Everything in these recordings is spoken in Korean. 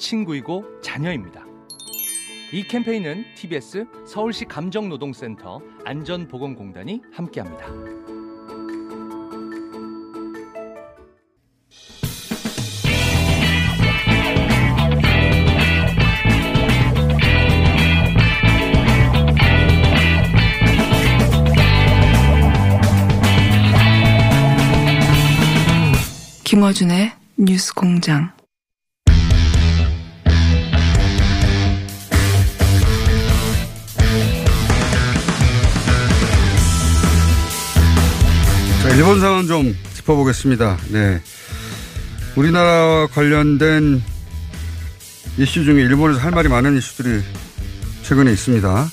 친구이고 자녀입니다. 이 캠페인은 TBS 서울시 감정노동센터 안전보건공단이 함께합니다. 김어준의 뉴스 공장. 자, 일본 상황 좀 짚어보겠습니다. 네. 우리나라와 관련된 이슈 중에 일본에서 할 말이 많은 이슈들이 최근에 있습니다.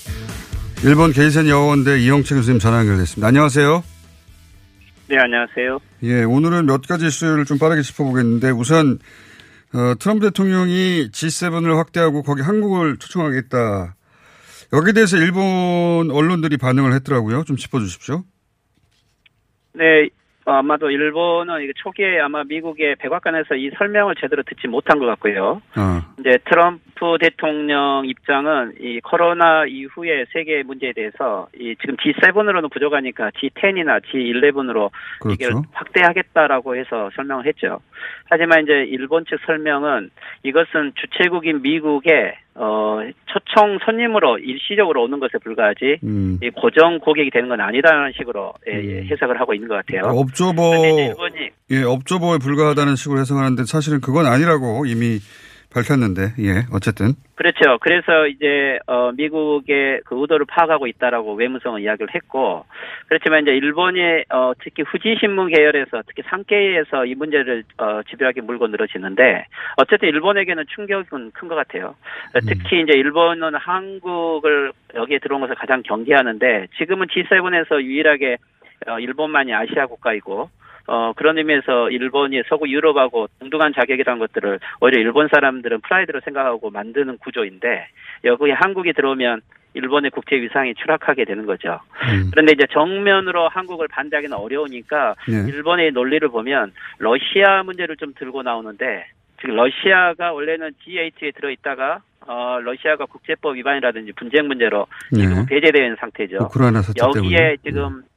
일본 게이센 여원대 이영채 교수님 전화 연결됐습니다. 안녕하세요. 네, 안녕하세요. 예, 오늘은 몇 가지 이슈를 좀 빠르게 짚어보겠는데 우선 어, 트럼프 대통령이 G7을 확대하고 거기 한국을 초청하겠다. 여기에 대해서 일본 언론들이 반응을 했더라고요. 좀 짚어주십시오. 네, 어, 아마도 일본은 이게 초기에 아마 미국의 백악관에서 이 설명을 제대로 듣지 못한 것 같고요. 아, 이제 트럼프 대통령 입장은 이 코로나 이후의 세계 문제에 대해서 이 지금 G7으로는 부족하니까 G10이나 G11으로 이걸 그렇죠. 확대하겠다라고 해서 설명을 했죠. 하지만 이제 일본 측 설명은 이것은 주최국인 미국의 어 초청 손님으로 일시적으로 오는 것에 불과하지 음. 이 고정 고객이 되는 건 아니다라는 식으로 예, 예, 음. 해석을 하고 있는 것 같아요. 그러니까 업조보, 예, 업조보에 불과하다는 식으로 해석하는데 사실은 그건 아니라고 이미 밝혔는데, 예, 어쨌든. 그렇죠. 그래서 이제 어 미국의 그 의도를 파악하고 있다라고 외무성은 이야기를 했고 그렇지만 이제 일본이 어 특히 후지 신문 계열에서 특히 상케이에서 이 문제를 어 집요하게 물고 늘어지는데 어쨌든 일본에게는 충격은 큰 것 같아요. 특히 이제 일본은 한국을 여기에 들어온 것을 가장 경계하는데 지금은 G7에서 유일하게 어 일본만이 아시아 국가이고 어, 그런 의미에서 일본이 서구 유럽하고 동등한 자격이라는 것들을 오히려 일본 사람들은 프라이드로 생각하고 만드는 구조인데 여기에 한국이 들어오면 일본의 국제 위상이 추락하게 되는 거죠. 음. 그런데 이제 정면으로 한국을 반대하기는 어려우니까 예. 일본의 논리를 보면 러시아 문제를 좀 들고 나오는데 지금 러시아가 원래는 G8에 들어있다가 어, 러시아가 국제법 위반이라든지 분쟁 문제로 지금 예. 배제되어 있는 상태죠. 우크라이나. 여기에 지금 어,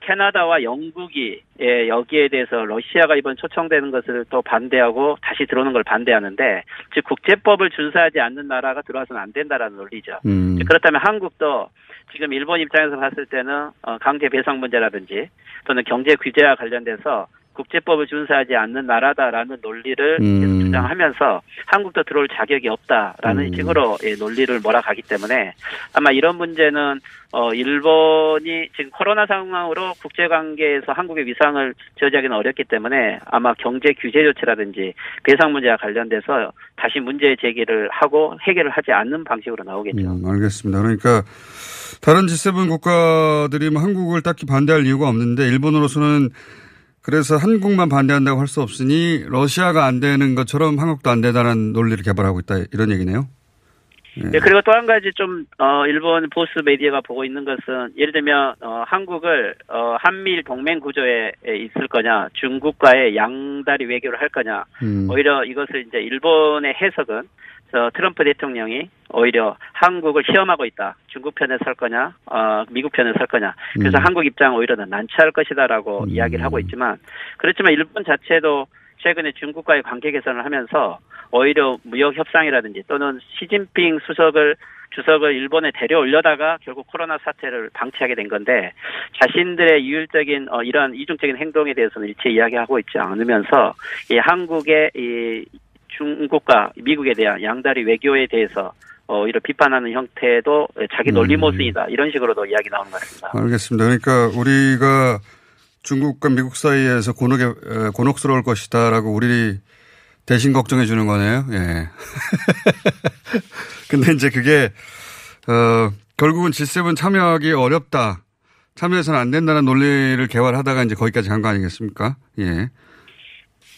캐나다와 영국이 예, 여기에 대해서 러시아가 이번 초청되는 것을 또 반대하고 다시 들어오는 걸 반대하는데 즉 국제법을 준수하지 않는 나라가 들어와서는 안 된다라는 논리죠. 음. 그렇다면 한국도 지금 일본 입장에서 봤을 때는 어, 강제 배상 문제라든지 또는 경제 규제와 관련돼서 국제법을 준수하지 않는 나라다라는 논리를 음. 주장하면서 한국도 들어올 자격이 없다라는 음. 식으로 예, 논리를 몰아가기 때문에 아마 이런 문제는 어 일본이 지금 코로나 상황으로 국제 관계에서 한국의 위상을 저지하기는 어렵기 때문에 아마 경제 규제 조치라든지 배상 문제와 관련돼서 다시 문제 제기를 하고 해결을 하지 않는 방식으로 나오겠죠. 음, 알겠습니다. 그러니까 다른 G7 국가들이 뭐 한국을 딱히 반대할 이유가 없는데 일본으로서는 그래서 한국만 반대한다고 할 수 없으니 러시아가 안 되는 것처럼 한국도 안 되다는 논리를 개발하고 있다 이런 얘기네요. 네, 그리고 또 한 가지 좀, 어, 일본 보스 메디어가 보고 있는 것은, 예를 들면, 어, 한국을, 어, 한미일 동맹 구조에 있을 거냐, 중국과의 양다리 외교를 할 거냐, 음. 오히려 이것을 이제 일본의 해석은, 저 트럼프 대통령이 오히려 한국을 시험하고 있다. 중국 편에 설 거냐, 어, 미국 편에 설 거냐. 그래서 음. 한국 입장 오히려 는 난처할 것이다라고 음. 이야기를 하고 있지만, 그렇지만 일본 자체도 최근에 중국과의 관계 개선을 하면서 오히려 무역 협상이라든지 또는 시진핑 수석을 주석을 일본에 데려올려다가 결국 코로나 사태를 방치하게 된 건데 자신들의 이율적인 어, 이런 이중적인 행동에 대해서는 일체 이야기하고 있지 않으면서 이 한국의 이 중국과 미국에 대한 양다리 외교에 대해서 어, 오히려 비판하는 형태도 자기 논리 음. 모순이다 이런 식으로도 이야기 나오는 것 같습니다. 알겠습니다. 그러니까 우리가 중국과 미국 사이에서 곤혹에, 에, 곤혹스러울 것이다라고 우리 대신 걱정해 주는 거네요. 예. 근데 이제 그게 어 결국은 G7 참여하기 어렵다. 참여해서는 안 된다는 논리를 개발하다가 이제 거기까지 간 거 아니겠습니까? 예.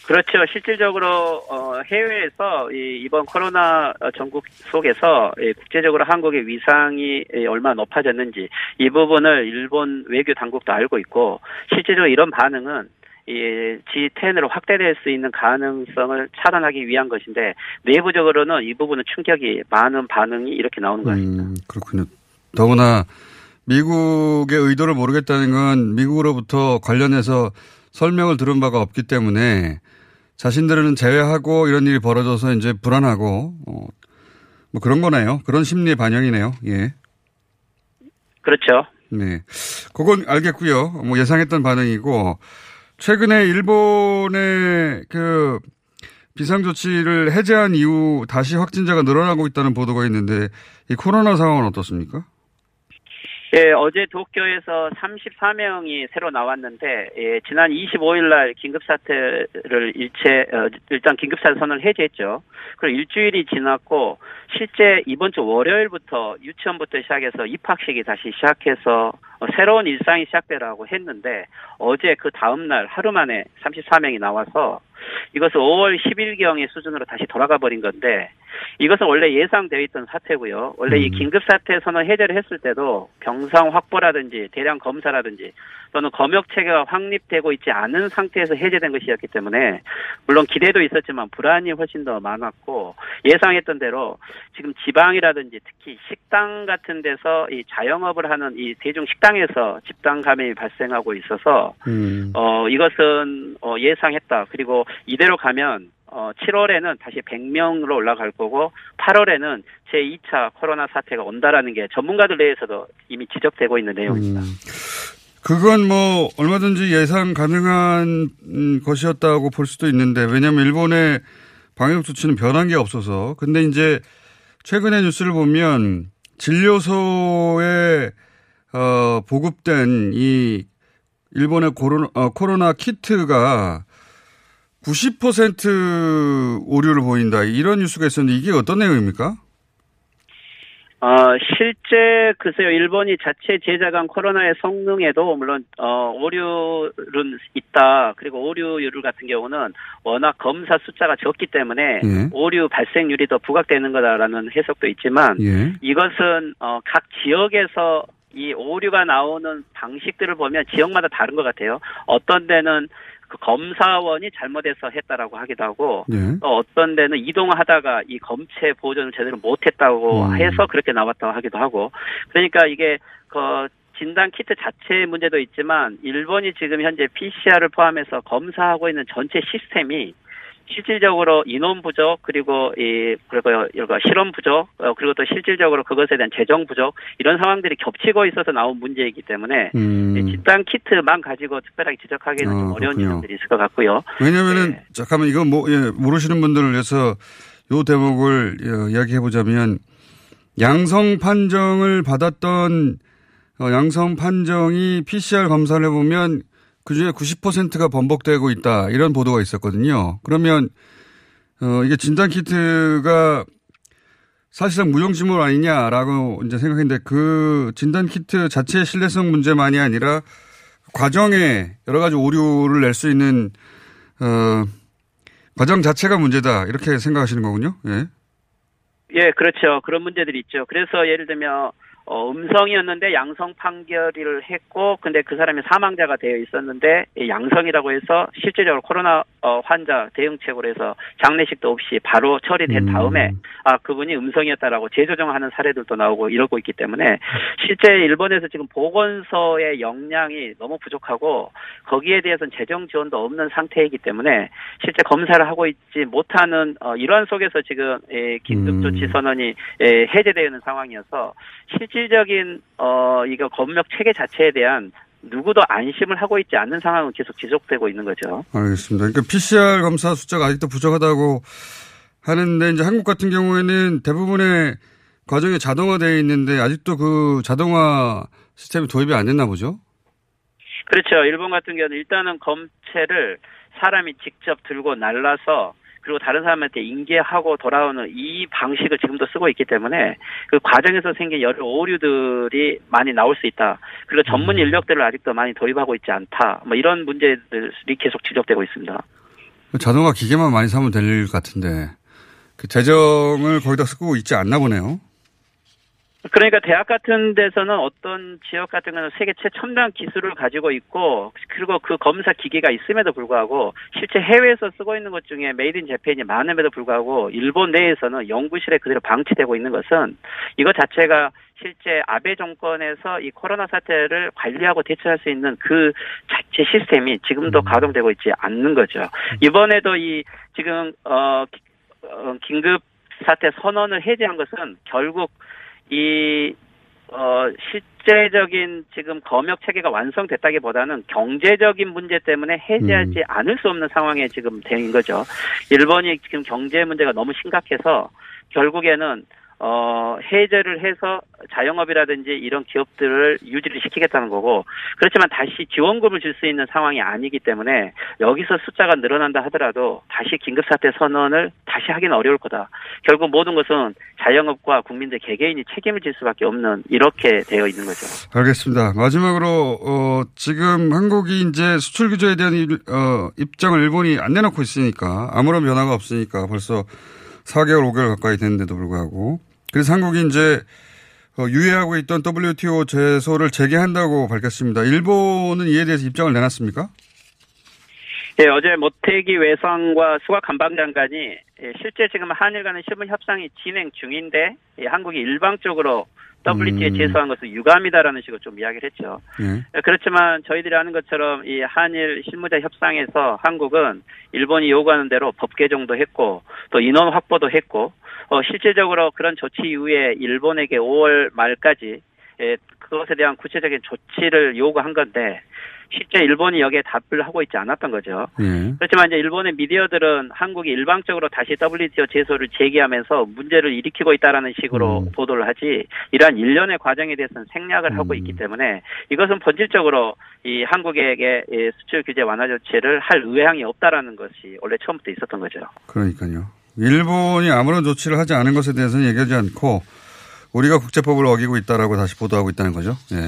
그렇죠. 실질적으로 어, 해외에서 이, 이번 코로나 전국 속에서 이 국제적으로 한국의 위상이 이 얼마나 높아졌는지 이 부분을 일본 외교 당국도 알고 있고 실제로 이런 반응은 이 G10으로 확대될 수 있는 가능성을 차단하기 위한 것인데 내부적으로는 이 부분은 충격이 많은 반응이 이렇게 나오는 것 같습니다. 음, 그렇군요. 더구나 미국의 의도를 모르겠다는 건 미국으로부터 관련해서 설명을 들은 바가 없기 때문에 자신들은 제외하고 이런 일이 벌어져서 이제 불안하고 어, 뭐 그런 거네요. 그런 심리의 반영이네요. 예. 그렇죠. 네. 그건 알겠고요. 뭐 예상했던 반응이고 최근에 일본의 그 비상 조치를 해제한 이후 다시 확진자가 늘어나고 있다는 보도가 있는데 이 코로나 상황은 어떻습니까? 예, 어제 도쿄에서 34명이 새로 나왔는데 예, 지난 25일 날 긴급 사태를 일체 어, 일단 긴급 사태 선언을 해제했죠. 그리고 일주일이 지났고 실제 이번 주 월요일부터 유치원부터 시작해서 입학식이 다시 시작해서 어, 새로운 일상이 시작되라고 했는데 어제 그 다음 날 하루 만에 34명이 나와서 이것은 5월 10일경의 수준으로 다시 돌아가 버린 건데 이것은 원래 예상되어 있던 사태고요. 원래 이 음. 긴급 사태 선언 해제를 했을 때도 병상 확보라든지 대량 검사라든지 또는 검역 체계가 확립되고 있지 않은 상태에서 해제된 것이었기 때문에 물론 기대도 있었지만 불안이 훨씬 더 많았고 예상했던 대로 지금 지방이라든지 특히 식당 같은 데서 이 자영업을 하는 이 대중 식당에서 집단 감염이 발생하고 있어서 음. 어, 이것은 어, 예상했다. 그리고 이대로 가면 어, 7월에는 다시 100명으로 올라갈 거고 8월에는 제 2차 코로나 사태가 온다라는 게 전문가들 내에서도 이미 지적되고 있는 내용입니다. 음. 그건 뭐 얼마든지 예상 가능한 음, 것이었다고 볼 수도 있는데 왜냐하면 일본의 방역 조치는 변한 게 없어서 근데 이제 최근의 뉴스를 보면 진료소에 어, 보급된 이 일본의 코로나, 어, 코로나 키트가 90% 오류를 보인다 이런 뉴스가 있었는데 이게 어떤 내용입니까? 어, 실제 글쎄요 일본이 자체 제작한 코로나의 성능에도 물론 어, 오류는 있다. 그리고 오류율 같은 경우는 워낙 검사 숫자가 적기 때문에 예. 오류 발생률이 더 부각되는 거다라는 해석도 있지만 예. 이것은 어, 각 지역에서 이 오류가 나오는 방식들을 보면 지역마다 다른 것 같아요. 어떤 데는 그 검사원이 잘못해서 했다라고 하기도 하고 예. 또 어떤 데는 이동하다가 이 검체 보존을 제대로 못했다고 음. 해서 그렇게 나왔다고 하기도 하고 그러니까 이게 그 진단 키트 자체의 문제도 있지만 일본이 지금 현재 PCR을 포함해서 검사하고 있는 전체 시스템이 실질적으로 인원 부족 그리고 이 그리고 이거 실험 부족 어, 그리고 또 실질적으로 그것에 대한 재정 부족 이런 상황들이 겹치고 있어서 나온 문제이기 때문에 음. 이 집단 키트만 가지고 특별하게 지적하기는 아, 좀 어려운. 지점들이 있을 것 같고요. 왜냐면은 네. 잠깐만 이거 뭐 예, 모르시는 분들을 위해서 요 대목을 어, 이야기해 보자면 양성 판정을 받았던 어, 양성 판정이 PCR 검사를 해보면 그중에 90%가 번복되고 있다 이런 보도가 있었거든요. 그러면 어, 이게 진단 키트가 사실상 무용지물 아니냐라고 이제 생각했는데 그 진단 키트 자체의 신뢰성 문제만이 아니라 과정에 여러 가지 오류를 낼 수 있는 어, 과정 자체가 문제다 이렇게 생각하시는 거군요. 예. 예, 그렇죠. 그런 문제들이 있죠. 그래서 예를 들면 어, 음성이었는데 양성 판결을 했고, 근데 그 사람이 사망자가 되어 있었는데 이 양성이라고 해서 실제적으로 코로나 어, 환자 대응책으로 해서 장례식도 없이 바로 처리된 음. 다음에 아 그분이 음성이었다라고 재조정하는 사례들도 나오고 이러고 있기 때문에 실제 일본에서 지금 보건소의 역량이 너무 부족하고 거기에 대해서는 재정 지원도 없는 상태이기 때문에 실제 검사를 하고 있지 못하는 어, 이러한 속에서 지금 예, 긴급조치 음. 선언이 예, 해제되는 상황이어서 실 질적인 어 이거 검역 체계 자체에 대한 누구도 안심을 하고 있지 않는 상황은 계속 지속되고 있는 거죠. 알겠습니다. 그러니까 PCR 검사 숫자가 아직도 부족하다고 하는데 이제 한국 같은 경우에는 대부분의 과정이 자동화되어 있는데 아직도 그 자동화 시스템이 도입이 안 됐나 보죠. 그렇죠. 일본 같은 경우는 일단은 검체를 사람이 직접 들고 날라서 그리고 다른 사람한테 인계하고 돌아오는 이 방식을 지금도 쓰고 있기 때문에 그 과정에서 생긴 여러 오류들이 많이 나올 수 있다. 그리고 전문 인력들을 아직도 많이 도입하고 있지 않다. 뭐 이런 문제들이 계속 지적되고 있습니다. 자동화 기계만 많이 사면 될것 같은데 그 재정을 거기다 쓰고 있지 않나 보네요. 그러니까 대학 같은 데서는 어떤 지역 같은 경우는 세계 최첨단 기술을 가지고 있고 그리고 그 검사 기계가 있음에도 불구하고 실제 해외에서 쓰고 있는 것 중에 made in Japan이 많음에도 불구하고 일본 내에서는 연구실에 그대로 방치되고 있는 것은 이것 자체가 실제 아베 정권에서 이 코로나 사태를 관리하고 대처할 수 있는 그 자체 시스템이 지금도 가동되고 있지 않는 거죠. 이번에도 이 지금 어, 어 긴급 사태 선언을 해제한 것은 결국 이, 어, 실제적인 지금 검역 체계가 완성됐다기보다는 경제적인 문제 때문에 해제하지 음. 않을 수 없는 상황에 지금 된 거죠. 일본이 지금 경제 문제가 너무 심각해서 결국에는 어, 해제를 해서 자영업이라든지 이런 기업들을 유지를 시키겠다는 거고, 그렇지만 다시 지원금을 줄 수 있는 상황이 아니기 때문에 여기서 숫자가 늘어난다 하더라도 다시 긴급사태 선언을 다시 하기는 어려울 거다. 결국 모든 것은 자영업과 국민들 개개인이 책임을 질 수밖에 없는 이렇게 되어 있는 거죠. 알겠습니다. 마지막으로 어, 지금 한국이 이제 수출 규제에 대한 일, 어, 입장을 일본이 안 내놓고 있으니까 아무런 변화가 없으니까 벌써 4개월, 5개월 가까이 됐는데도 불구하고 그래서 한국이 이제 어, 유예하고 있던 WTO 제소를 재개한다고 밝혔습니다. 일본은 이에 대해서 입장을 내놨습니까? 예, 어제 모태기 외상과 수가 관방장관이 예, 실제 지금 한일 간의 실무 협상이 진행 중인데 예, 한국이 일방적으로 WTO에 음. 제소한 것은 유감이다라는 식으로 좀 이야기를 했죠. 예. 예, 그렇지만 저희들이 아는 것처럼 이 한일 실무자 협상에서 한국은 일본이 요구하는 대로 법 개정도 했고 또 인원 확보도 했고 어, 실질적으로 그런 조치 이후에 일본에게 5월 말까지 예, 그것에 대한 구체적인 조치를 요구한 건데 실제 일본이 여기에 답을 하고 있지 않았던 거죠. 예. 그렇지만 이제 일본의 미디어들은 한국이 일방적으로 다시 WTO 제소를 제기하면서 문제를 일으키고 있다라는 식으로 음. 보도를 하지 이러한 일련의 과정에 대해서는 생략을 하고 음. 있기 때문에 이것은 본질적으로 이 한국에게 이 수출 규제 완화 조치를 할 의향이 없다라는 것이 원래 처음부터 있었던 거죠. 그러니까요. 일본이 아무런 조치를 하지 않은 것에 대해서는 얘기하지 않고 우리가 국제법을 어기고 있다라고 다시 보도하고 있다는 거죠. 예.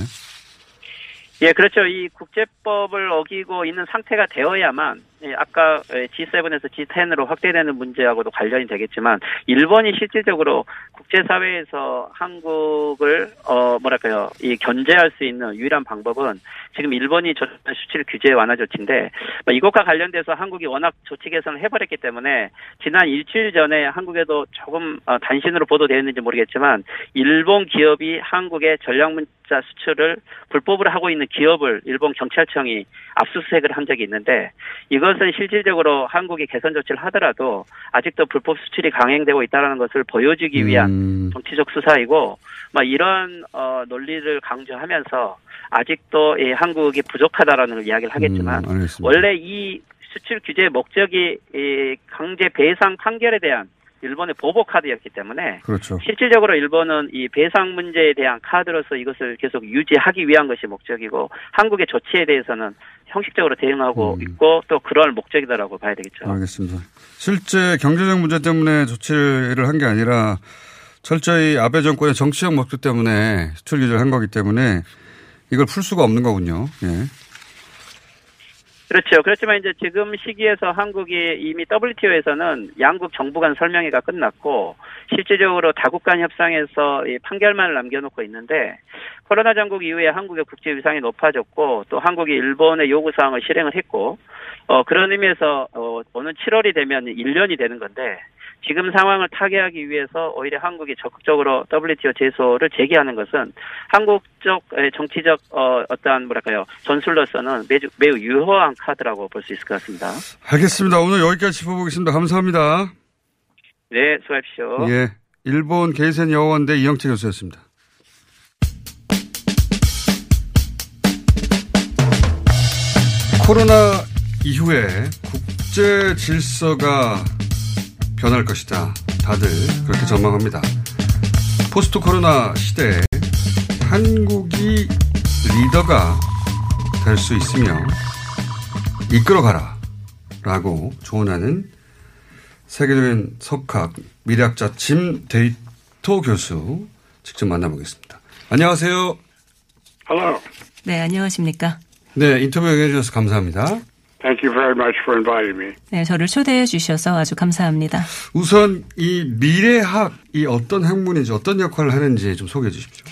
예, 그렇죠. 이 국제법을 어기고 있는 상태가 되어야만 예, 아까 G7에서 G10으로 확대되는 문제하고도 관련이 되겠지만 일본이 실질적으로 국제사회에서 한국을 어 뭐랄까요 이 견제할 수 있는 유일한 방법은 지금 일본이 저 수출 규제 완화 조치인데 뭐 이것과 관련돼서 한국이 워낙 조치 개선을 해버렸기 때문에 지난 일주일 전에 한국에도 조금 어, 단신으로 보도되었는지 모르겠지만 일본 기업이 한국의 전략문자 수출을 불법으로 하고 있는 기업을 일본 경찰청이 압수수색을 한 적이 있는데 이것 은 실질적으로 한국이 개선 조치를 하더라도 아직도 불법 수출이 강행되고 있다는 것을 보여주기 위한 음, 정치적 수사이고 막 이런 어, 논리를 강조하면서 아직도 이 한국이 부족하다라는 걸 이야기를 하겠지만 음. 원래 이 수출 규제의 목적이 이 강제 배상 판결에 대한 일본의 보복 카드였기 때문에 그렇죠. 실질적으로 일본은 이 배상 문제에 대한 카드로서 이것을 계속 유지하기 위한 것이 목적이고 한국의 조치에 대해서는 형식적으로 대응하고 음. 있고 또 그럴 목적이다라고 봐야 되겠죠. 알겠습니다. 실제 경제적 문제 때문에 조치를 한 게 아니라 철저히 아베 정권의 정치적 목적 때문에 수출 규제를 한 거기 때문에 이걸 풀 수가 없는 거군요. 예. 그렇죠. 그렇지만 이제 지금 시기에서 한국이 이미 WTO에서는 양국 정부 간 설명회가 끝났고 실질적으로 다국 간 협상에서 이 판결만을 남겨놓고 있는데 코로나 전국 이후에 한국의 국제 위상이 높아졌고 또 한국이 일본의 요구 사항을 실행을 했고 어 그런 의미에서 어 오는 7월이 되면 1년이 되는 건데 지금 상황을 타개하기 위해서 오히려 한국이 적극적으로 WTO 제소를 제기하는 것은 한국 쪽 에, 정치적 어, 어떠한 뭐랄까요 전술로서는 매우, 매우 유효한 카드라고 볼 수 있을 것 같습니다. 알겠습니다. 오늘 여기까지 짚어보겠습니다. 감사합니다. 네, 수고하십시오. 예. 일본 게이센 여원대 이영채 교수였습니다. 코로나 이후에 국제 질서가 변할 것이다. 다들 그렇게 전망합니다. 포스트 코로나 시대에 한국이 리더가 될 수 있으며 이끌어가라 라고 조언하는 세계적인 석학 미래학자 짐 데이토 교수 직접 만나보겠습니다. 안녕하세요. Hello. 네, 안녕하십니까. 네, 인터뷰 응해주셔서 감사합니다. Thank you very much for inviting me. 네, 저를 초대해 주셔서 아주 감사합니다. 우선 이 미래학이 어떤 학문인지 어떤 역할을 하는지 좀 소개해 주십시오.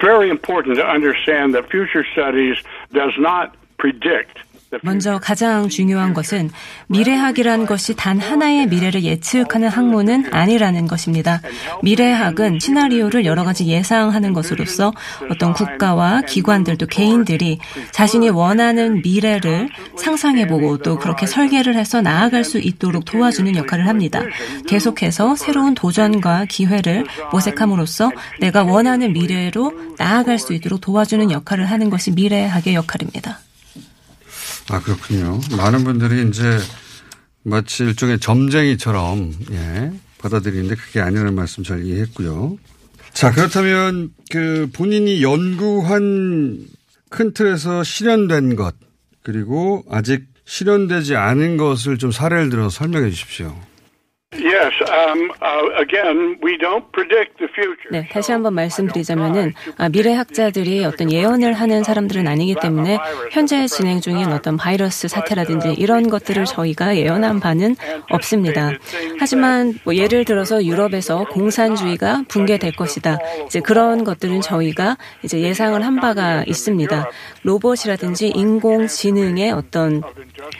Very important to understand that future studies does not predict. 먼저 가장 중요한 것은 미래학이라는 것이 단 하나의 미래를 예측하는 학문은 아니라는 것입니다. 미래학은 시나리오를 여러 가지 예상하는 것으로서 어떤 국가와 기관들도 개인들이 자신이 원하는 미래를 상상해보고 또 그렇게 설계를 해서 나아갈 수 있도록 도와주는 역할을 합니다. 계속해서 새로운 도전과 기회를 모색함으로써 내가 원하는 미래로 나아갈 수 있도록 도와주는 역할을 하는 것이 미래학의 역할입니다. 아, 그렇군요. 많은 분들이 이제 마치 일종의 점쟁이처럼, 예, 받아들이는데 그게 아니라는 말씀 잘 이해했고요. 자, 그렇다면 그 본인이 연구한 큰 틀에서 실현된 것, 그리고 아직 실현되지 않은 것을 좀 사례를 들어서 설명해 주십시오. 네, 다시 한번 말씀드리자면은 아, 미래 학자들이 어떤 예언을 하는 사람들은 아니기 때문에 현재 진행 중인 어떤 바이러스 사태라든지 이런 것들을 저희가 예언한 바는 없습니다. 하지만 뭐 예를 들어서 유럽에서 공산주의가 붕괴될 것이다. 이제 그런 것들은 저희가 이제 예상을 한 바가 있습니다. 로봇이라든지 인공지능의 어떤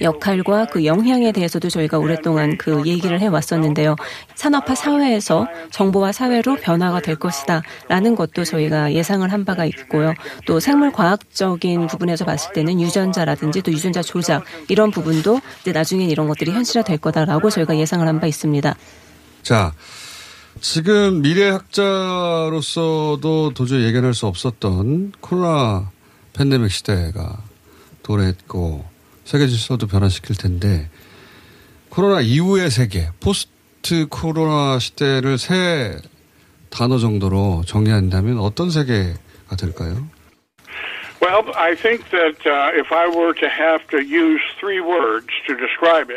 역할과 그 영향에 대해서도 저희가 오랫동안 그 얘기를 해왔었는데 요. 산업화 사회에서 정보화 사회로 변화가 될 것이다. 라는 것도 저희가 예상을 한 바가 있고요. 또 생물과학적인 부분에서 봤을 때는 유전자라든지 또 유전자 조작 이런 부분도 이제 나중엔 이런 것들이 현실화 될 거다라고 저희가 예상을 한 바 있습니다. 자, 지금 미래학자로서도 도저히 예견할 수 없었던 코로나 팬데믹 시대가 도래했고 세계 질서도 변화시킬 텐데 코로나 이후의 세계, 포스트 코로나 시대를 세 단어 정도로 정의한다면 어떤 세계가 될까요?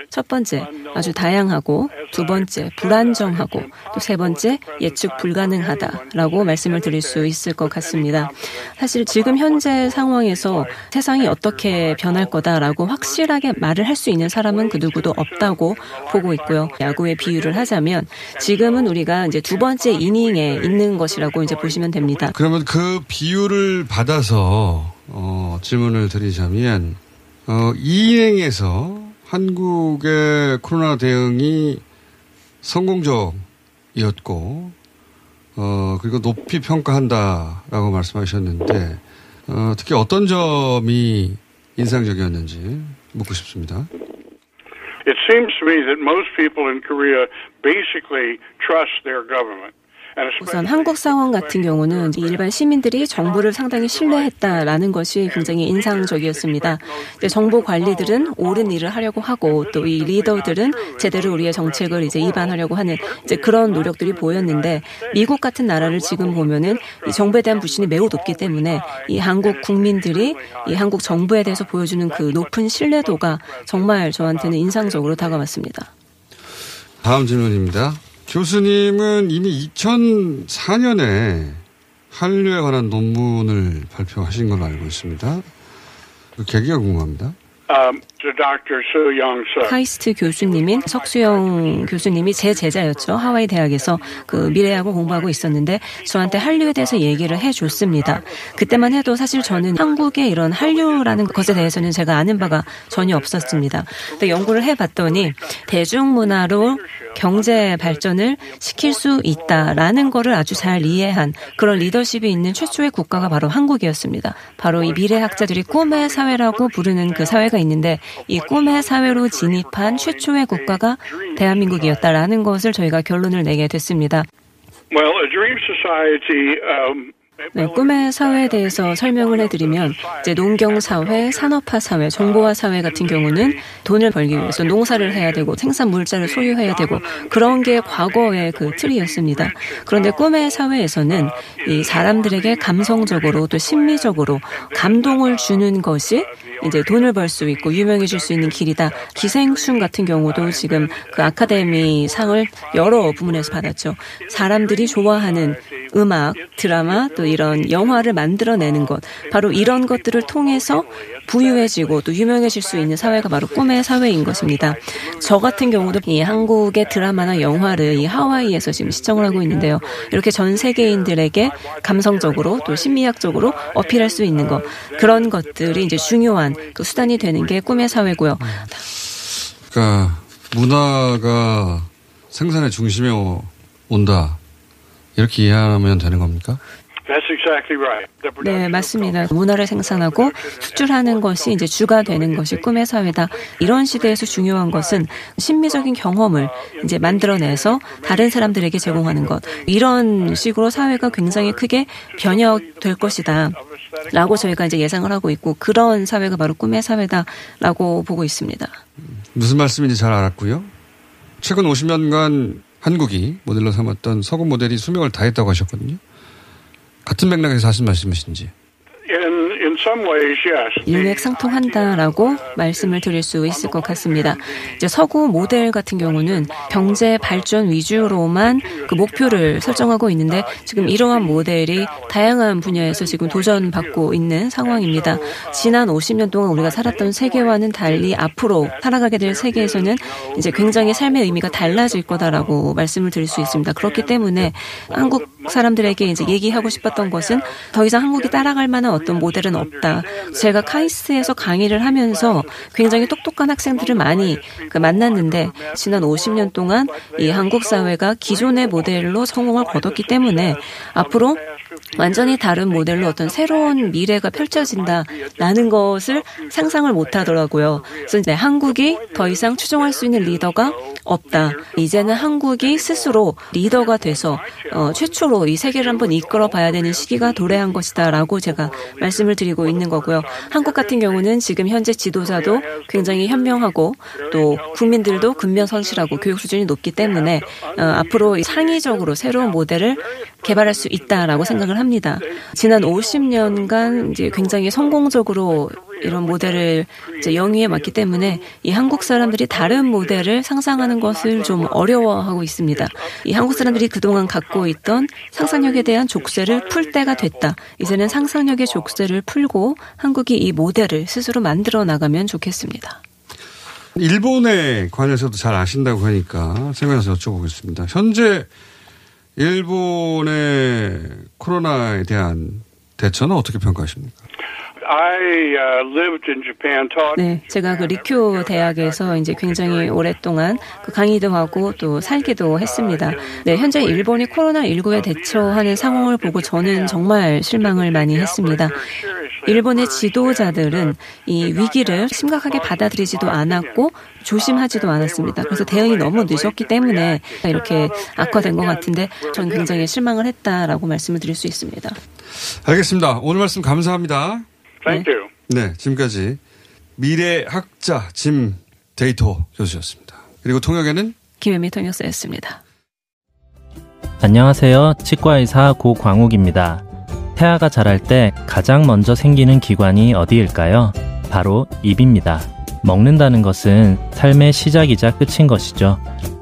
첫 번째, 아주 다양하고, 두 번째, 불안정하고, 또 세 번째, 예측 불가능하다라고 말씀을 드릴 수 있을 것 같습니다. 사실 지금 현재 상황에서 세상이 어떻게 변할 거다라고 확실하게 말을 할 수 있는 사람은 그 누구도 없다고 보고 있고요. 야구의 비유를 하자면 지금은 우리가 이제 두 번째 이닝에 있는 것이라고 이제 보시면 됩니다. 그러면 그 비유를 받아서 어, 질문을 드리자면 어, 이행에서 한국의 코로나 대응이 성공적이었고 어, 그리고 높이 평가한다라고 말씀하셨는데 어, 특히 어떤 점이 인상적이었는지 묻고 싶습니다. it seems to me that most people in Korea basically trust their government. 우선 한국 상황 같은 경우는 일반 시민들이 정부를 상당히 신뢰했다라는 것이 굉장히 인상적이었습니다. 정보 관리들은 옳은 일을 하려고 하고 또 이 리더들은 제대로 우리의 정책을 이제 입안하려고 하는 이제 그런 노력들이 보였는데 미국 같은 나라를 지금 보면은 이 정부에 대한 불신이 매우 높기 때문에 이 한국 국민들이 이 한국 정부에 대해서 보여주는 그 높은 신뢰도가 정말 저한테는 인상적으로 다가왔습니다. 다음 질문입니다. 교수님은 이미 2004년에 한류에 관한 논문을 발표하신 걸로 알고 있습니다. 그 계기가 궁금합니다. um, 카이스트 교수님인 석수영 교수님이 제 제자였죠. 하와이 대학에서 그 미래학을 공부하고 있었는데 저한테 한류에 대해서 얘기를 해줬습니다. 그때만 해도 사실 저는 한국의 이런 한류라는 것에 대해서는 제가 아는 바가 전혀 없었습니다. 근데 연구를 해봤더니 대중문화로 경제 발전을 시킬 수 있다라는 거를 아주 잘 이해한 그런 리더십이 있는 최초의 국가가 바로 한국이었습니다. 바로 이 미래학자들이 꿈의 사회라고 부르는 그 사회가 있는데 이 꿈의 사회로 진입한 최초의 국가가 대한민국이었다라는 것을 저희가 결론을 내게 됐습니다. Well, a dream society um, 네, 꿈의 사회에 대해서 설명을 해드리면 이제 농경 사회, 산업화 사회, 정보화 사회 같은 경우는 돈을 벌기 위해서 농사를 해야 되고 생산 물자를 소유해야 되고 그런 게 과거의 그 틀이었습니다. 그런데 꿈의 사회에서는 이 사람들에게 감성적으로 또 심미적으로 감동을 주는 것이 이제 돈을 벌 수 있고 유명해질 수 있는 길이다. 기생충 같은 경우도 지금 그 아카데미 상을 여러 부문에서 받았죠. 사람들이 좋아하는 음악, 드라마, 또 이런 영화를 만들어내는 것. 바로 이런 것들을 통해서 부유해지고 또 유명해질 수 있는 사회가 바로 꿈의 사회인 것입니다. 저 같은 경우도 이 한국의 드라마나 영화를 이 하와이에서 지금 시청을 하고 있는데요. 이렇게 전 세계인들에게 감성적으로 또 심리학적으로 어필할 수 있는 것. 그런 것들이 이제 중요한 그 수단이 되는 게 꿈의 사회고요. 그러니까 문화가 생산의 중심에 온다. 이렇게 이해하면 되는 겁니까? 네, 맞습니다. 문화를 생산하고 수출하는 것이 이제 주가 되는 것이 꿈의 사회다. 이런 시대에서 중요한 것은 심미적인 경험을 이제 만들어내서 다른 사람들에게 제공하는 것. 이런 식으로 사회가 굉장히 크게 변혁될 것이다. 라고 저희가 이제 예상을 하고 있고 그런 사회가 바로 꿈의 사회다라고 보고 있습니다. 무슨 말씀인지 잘 알았고요. 최근 50년간 한국이 모델로 삼았던 서구 모델이 수명을 다했다고 하셨거든요. 같은 맥락에서 하신 말씀이신지. 일맥 상통한다라고 말씀을 드릴 수 있을 것 같습니다. 이제 서구 모델 같은 경우는 경제 발전 위주로만 그 목표를 설정하고 있는데 지금 이러한 모델이 다양한 분야에서 지금 도전받고 있는 상황입니다. 지난 50년 동안 우리가 살았던 세계와는 달리 앞으로 살아가게 될 세계에서는 이제 굉장히 삶의 의미가 달라질 거다라고 말씀을 드릴 수 있습니다. 그렇기 때문에 한국 사람들에게 이제 얘기하고 싶었던 것은 더 이상 한국이 따라갈 만한 어떤 모델은 없 다. 제가 카이스트에서 강의를 하면서 굉장히 똑똑한 학생들을 많이 그 만났는데 지난 50년 동안 이 한국 사회가 기존의 모델로 성공을 거뒀기 때문에 앞으로 완전히 다른 모델로 어떤 새로운 미래가 펼쳐진다라는 것을 상상을 못 하더라고요. 그래서 이제 한국이 더 이상 추종할 수 있는 리더가 없다. 이제는 한국이 스스로 리더가 돼서 어, 최초로 이 세계를 한번 이끌어 봐야 되는 시기가 도래한 것이다라고 제가 말씀을 드리고 있는 거고요. 한국 같은 경우는 지금 현재 지도자도 굉장히 현명하고 또 국민들도 근면 성실하고 교육 수준이 높기 때문에 어, 앞으로 창의적으로 새로운 모델을 개발할 수 있다라고 생각 을 합니다. 지난 50년간 이제 굉장히 성공적으로 이런 모델을 영위해 왔기 때문에 이 한국 사람들이 다른 모델을 상상하는 것을 좀 어려워하고 있습니다. 이 한국 사람들이 그동안 갖고 있던 상상력에 대한 족쇄를 풀 때가 됐다. 이제는 상상력의 족쇄를 풀고 한국이 이 모델을 스스로 만들어 나가면 좋겠습니다. 일본에 관해서도 잘 아신다고 하니까 생각해서 여쭤보겠습니다. 현재 일본의 코로나에 대한 대처는 어떻게 평가하십니까? 네, 제가 그 리쿄 대학에서 이제 굉장히 오랫동안 그 강의도 하고 또 살기도 했습니다. 네, 현재 일본이 코로나19에 대처하는 상황을 보고 저는 정말 실망을 많이 했습니다. 일본의 지도자들은 이 위기를 심각하게 받아들이지도 않았고 조심하지도 않았습니다. 그래서 대응이 너무 늦었기 때문에 이렇게 악화된 것 같은데 저는 굉장히 실망을 했다라고 말씀을 드릴 수 있습니다. 알겠습니다. 오늘 말씀 감사합니다. Thank you. 네, 지금까지 미래 학자 짐 데이터 교수였습니다. 그리고 통역에는 김현미 통역사였습니다. 안녕하세요. 치과의사 고광욱입니다. 태아가 자랄 때 가장 먼저 생기는 기관이 어디일까요? 바로 입입니다. 먹는다는 것은 삶의 시작이자 끝인 것이죠.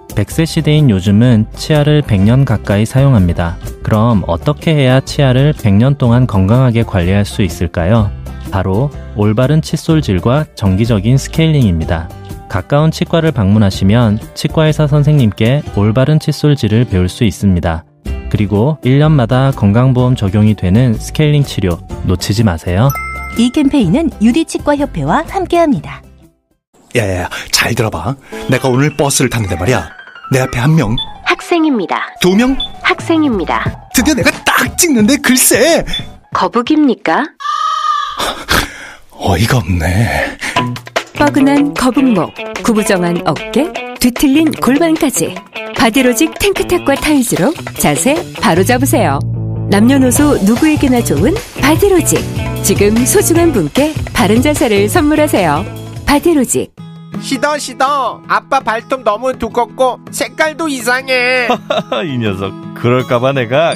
100세 시대인 요즘은 치아를 100년 가까이 사용합니다. 그럼 어떻게 해야 치아를 100년 동안 건강하게 관리할 수 있을까요? 바로 올바른 칫솔질과 정기적인 스케일링입니다. 가까운 치과를 방문하시면 치과의사 선생님께 올바른 칫솔질을 배울 수 있습니다. 그리고 1년마다 건강보험 적용이 되는 스케일링 치료 놓치지 마세요. 이 캠페인은 유디치과협회와 함께합니다. 야야야, 잘 들어봐. 내가 오늘 버스를 탔는데 말이야. 내 앞에 한 명. 학생입니다. 두 명. 학생입니다. 드디어 내가 딱 찍는데 글쎄. 거북입니까? 어이가 없네. 뻐근한 거북목, 구부정한 어깨, 뒤틀린 골반까지 바디로직 탱크탑과 타이즈로 자세 바로 잡으세요. 남녀노소 누구에게나 좋은 바디로직. 지금 소중한 분께 바른 자세를 선물하세요. 바디로직. 시더 시더 아빠 발톱 너무 두껍고 색깔도 이상해 이 녀석 그럴까봐 내가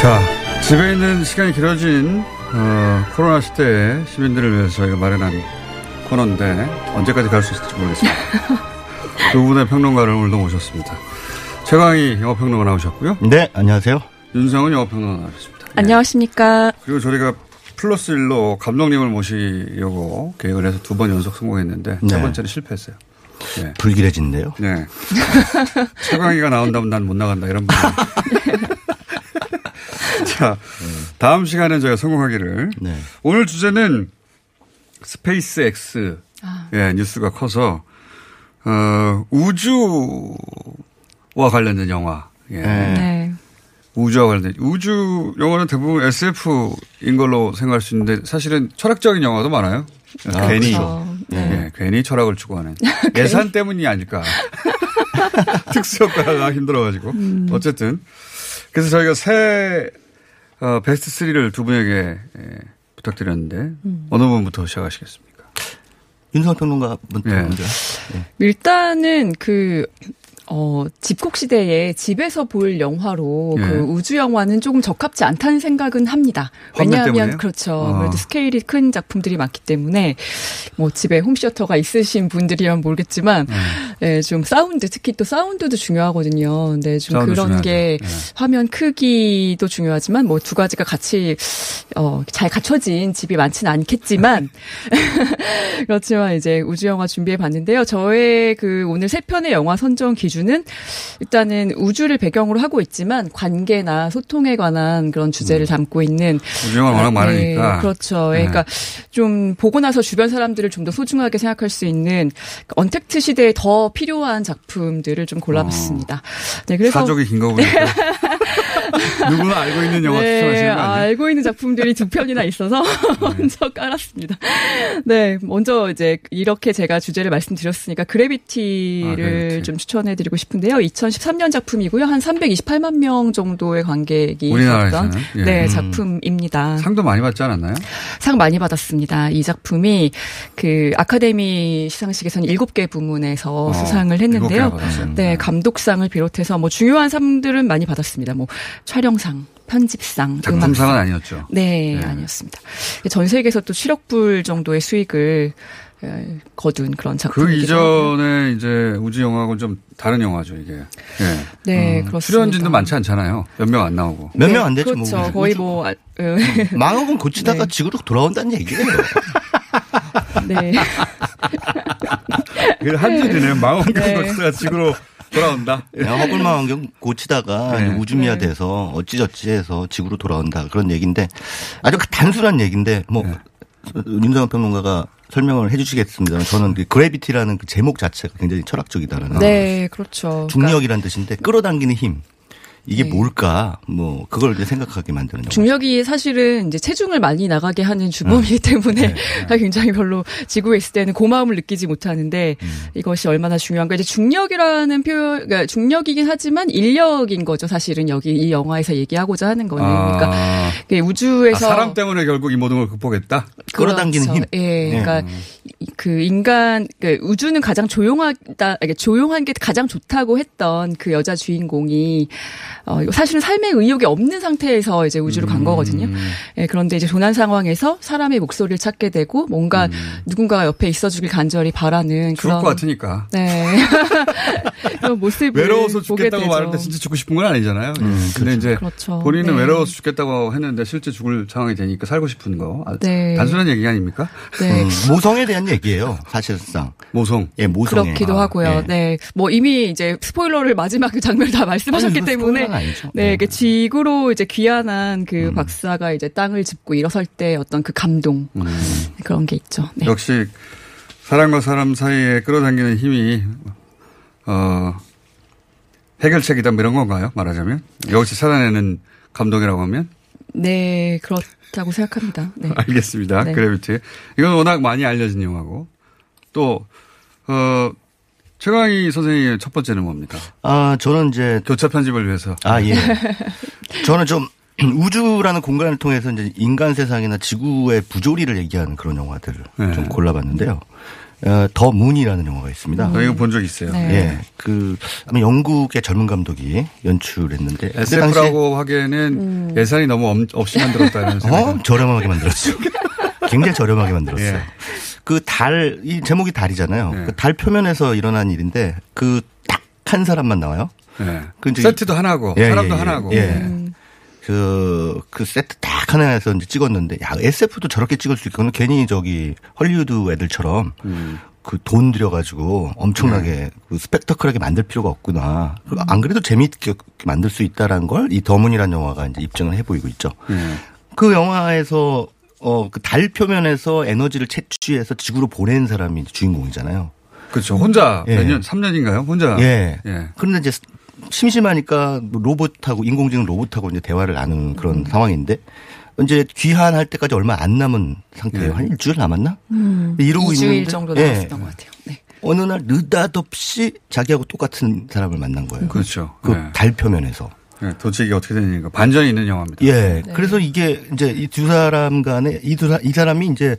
자, 집에 있는 시간이 길어진 어, 코로나 시대에 시민들을 위해서 저희가 마련한 코너인데 언제까지 갈 수 있을지 모르겠습니다. 두 분의 평론가를 오늘도 모셨습니다. 최강희 영화평론가 나오셨고요. 네, 안녕하세요. 윤성은 영화평론가 나오셨습니다. 안녕하십니까. 그리고 저희가 플러스 1로 감독님을 모시려고 계획을 해서 두 번 연속 성공했는데 세 네. 번째는 실패했어요. 네. 불길해진대요. 네. 최강희가 나온다면 난 못 나간다 이런 분. 자, 다음 시간에 저희가 성공하기를. 네. 오늘 주제는 스페이스 X 예, 뉴스가 커서 어, 우주와 관련된 영화. 예. 네. 우주와 관련된 우주 영화는 대부분 SF인 걸로 생각할 수 있는데 사실은 철학적인 영화도 많아요. 아, 괜히 그렇죠. 예, 네. 괜히 철학을 추구하는 예산 때문이 아닐까. 특수 효과가 힘들어가지고 음. 어쨌든 그래서 저희가 새 어, 베스트 3를 두 분에게 예, 부탁드렸는데 음. 어느 분부터 시작하시겠습니까? 윤성 평론가 먼저. 예. 먼저. 일단은 그, 어, 집콕 시대에 집에서 볼 영화로 예. 그 우주 영화는 조금 적합지 않다는 생각은 합니다. 왜냐하면? 그렇죠. 어. 아무래도 스케일이 큰 작품들이 많기 때문에 뭐 집에 홈시어터가 있으신 분들이면 모르겠지만 예, 좀 사운드 특히 또 사운드도 중요하거든요. 근데 좀 사운드 그런 중요하죠. 게 예. 화면 크기도 중요하지만 뭐 두 가지가 같이 어, 잘 갖춰진 집이 많지는 않겠지만 그렇지만 이제 우주 영화 준비해 봤는데요. 저의 그 오늘 세 편의 영화 선정 기준은 일단은 우주를 배경으로 하고 있지만 관계나 소통에 관한 그런 주제를 담고 있는 우주 영화 워낙 네, 많으니까. 그렇죠. 네. 그러니까 좀 보고 나서 주변 사람들을 좀 더 소중하게 생각할 수 있는 언택트 시대에 더 필요한 작품들을 좀 골라봤습니다. 네, 그래서 사족이 긴거 보니까 누구나 알고 있는 영화 네, 추천하시는 거 아니에요? 네. 알고 있는 작품들이 두 편이나 있어서 먼저 깔았습니다. 네, 먼저 이제 이렇게 제가 주제를 말씀드렸으니까 그래비티를 아, 그래비티. 좀 추천해드리고 싶은데요. 2013년 작품이고요. 한 328만 명 정도의 관객이 우리나라에서는? 있었던 예. 네 음. 작품입니다. 상도 많이 받지 않았나요? 상 많이 받았습니다. 이 작품이 그 아카데미 시상식에서는 7개 부문에서 어, 수상을 일곱 했는데요. 받았어요. 네, 감독상을 비롯해서 뭐 중요한 상들은 많이 받았습니다. 뭐 촬영상, 편집상, 작품상은. 아니었죠. 네, 네. 아니었습니다. 전 세계에서 또 7억 불 정도의 수익을 에, 거둔 그런 그 작품이기도 하고. 이전에 이제 우주 영화하고는 좀 다른 영화죠 이게. 예. 네, 그렇습니다. 출연진도 많지 않잖아요. 몇 명 안 나오고. 몇 명안 되죠. 그렇죠. 뭐. 거의 뭐 아, 어, 망한 건 고치다가 네. 지구로 돌아온다는 얘기예요. 네. 이게 한 줄이네요. 망원경 네. 박사가 지구로 돌아온다. 허블망 환경 고치다가 네. 우주미화 네. 돼서 어찌저찌 해서 지구로 돌아온다. 그런 얘기인데 아주 그 단순한 얘기인데 뭐 네. 윤상현 평론가가 설명을 해 주시겠습니다. 저는 그 그래비티라는 그 제목 자체가 굉장히 철학적이다라는 네, 그렇죠. 중력이라는 뜻인데 끌어당기는 힘. 이게 네. 뭘까? 뭐 그걸 이제 생각하게 만드는 거죠. 중력이 사실은 이제 체중을 많이 나가게 하는 주범이기 때문에 굉장히 별로 지구에 있을 때는 고마움을 느끼지 못하는데 이것이 얼마나 중요한가. 이제 중력이라는 표현, 그러니까 중력이긴 하지만 인력인 거죠. 사실은 여기 이 영화에서 얘기하고자 하는 거는. 그러니까 아, 그게 아, 우주에서 사람 때문에 결국 이 모든 걸 극복했다. 끌어당기는 그렇죠. 힘. 예, 그러니까 음. 이- 그 인간 그 우주는 가장 조용하다, 이게 조용한 게 가장 좋다고 했던 그 여자 주인공이 어 사실은 삶의 의욕이 없는 상태에서 이제 우주로 간 거거든요. 예, 그런데 이제 조난 상황에서 사람의 목소리를 찾게 되고 뭔가 누군가가 옆에 있어주길 간절히 바라는 죽을 그런 것 같으니까. 네. 그런 모습을 외로워서 보게 죽겠다고 되죠. 말했는데 진짜 죽고 싶은 건 아니잖아요. 음, 근데 이제 그렇죠. 본인은 네. 외로워서 죽겠다고 했는데 실제 죽을 상황이 되니까 살고 싶은 거. 아, 네. 단순한 얘기 아닙니까? 네. 음, 모성에 대한 얘기예요. 사실상. 모성. 예, 모성에. 그렇기도 아, 하고요. 예. 네. 뭐 이미 이제 스포일러를 마지막 그 장면 다 말씀하셨기 아니, 이거 때문에. 네, 그 지구로 이제 귀환한 그 음. 박사가 이제 땅을 짚고 일어설 때 어떤 그 감동 음. 그런 게 있죠. 네. 역시 사람과 사람 사이에 끌어당기는 힘이 어 해결책이다 뭐 이런 건가요? 말하자면 여기서 찾아내는 감동이라고 하면 네, 그렇다고 생각합니다. 네. 알겠습니다. 네. 그래비티 이건 워낙 많이 알려진 영화고 또 어. 최강희 선생님의 첫 번째는 뭡니까? 아, 저는 이제 교차 편집을 위해서. 아, 예. 저는 좀 우주라는 공간을 통해서 이제 인간 세상이나 지구의 부조리를 얘기하는 그런 영화들을 네. 좀 골라봤는데요. 어, 더 문이라는 영화가 있습니다. 어, 이거 본 적 있어요. 네. 예. 그, 아마 영국의 젊은 감독이 연출했는데. SF라고 하기에는 예산이 너무 엄- 없이 만들었다는 생각이 어? 저렴하게 만들었죠. 굉장히 저렴하게 만들었어요. 예. 그 달, 이 제목이 달이잖아요. 예. 그달 표면에서 일어난 일인데 그 딱 한 사람만 나와요. 예. 그 세트도 하나고 예, 사람도 예, 예. 하나고. 예. 음. 그, 그 세트 딱 하나에서 이제 찍었는데, 야, SF도 저렇게 찍을 수 있구나. 괜히 저기 헐리우드 애들처럼 음. 그돈 들여가지고 엄청나게 네. 그 스펙터클하게 만들 필요가 없구나. 음. 안 그래도 재미있게 만들 수 있다라는 걸 이 더문이라는 영화가 이제 입증을 해 보이고 있죠. 예. 그 영화에서 어, 그 달 표면에서 에너지를 채취해서 지구로 보낸 사람이 주인공이잖아요. 그렇죠. 혼자 예. 몇 년, 3년인가요? 혼자. 예. 예. 그런데 이제 심심하니까 뭐 로봇하고 인공지능 로봇하고 이제 대화를 나누는 그런 상황인데 이제 귀환할 때까지 얼마 안 남은 상태예요. 예. 한 일주일 남았나? 음, 이러고 2주일 있는데 정도 예. 남았었던 것 같아요. 네. 어느 날 느닷없이 자기하고 똑같은 사람을 만난 거예요. 그렇죠. 그 예. 달 표면에서. 예, 도대체 이게 어떻게 되는가. 반전이 있는 영화입니다. 예. 네. 그래서 이게 이제 이 두 사람 간에 이두이 사람이 이제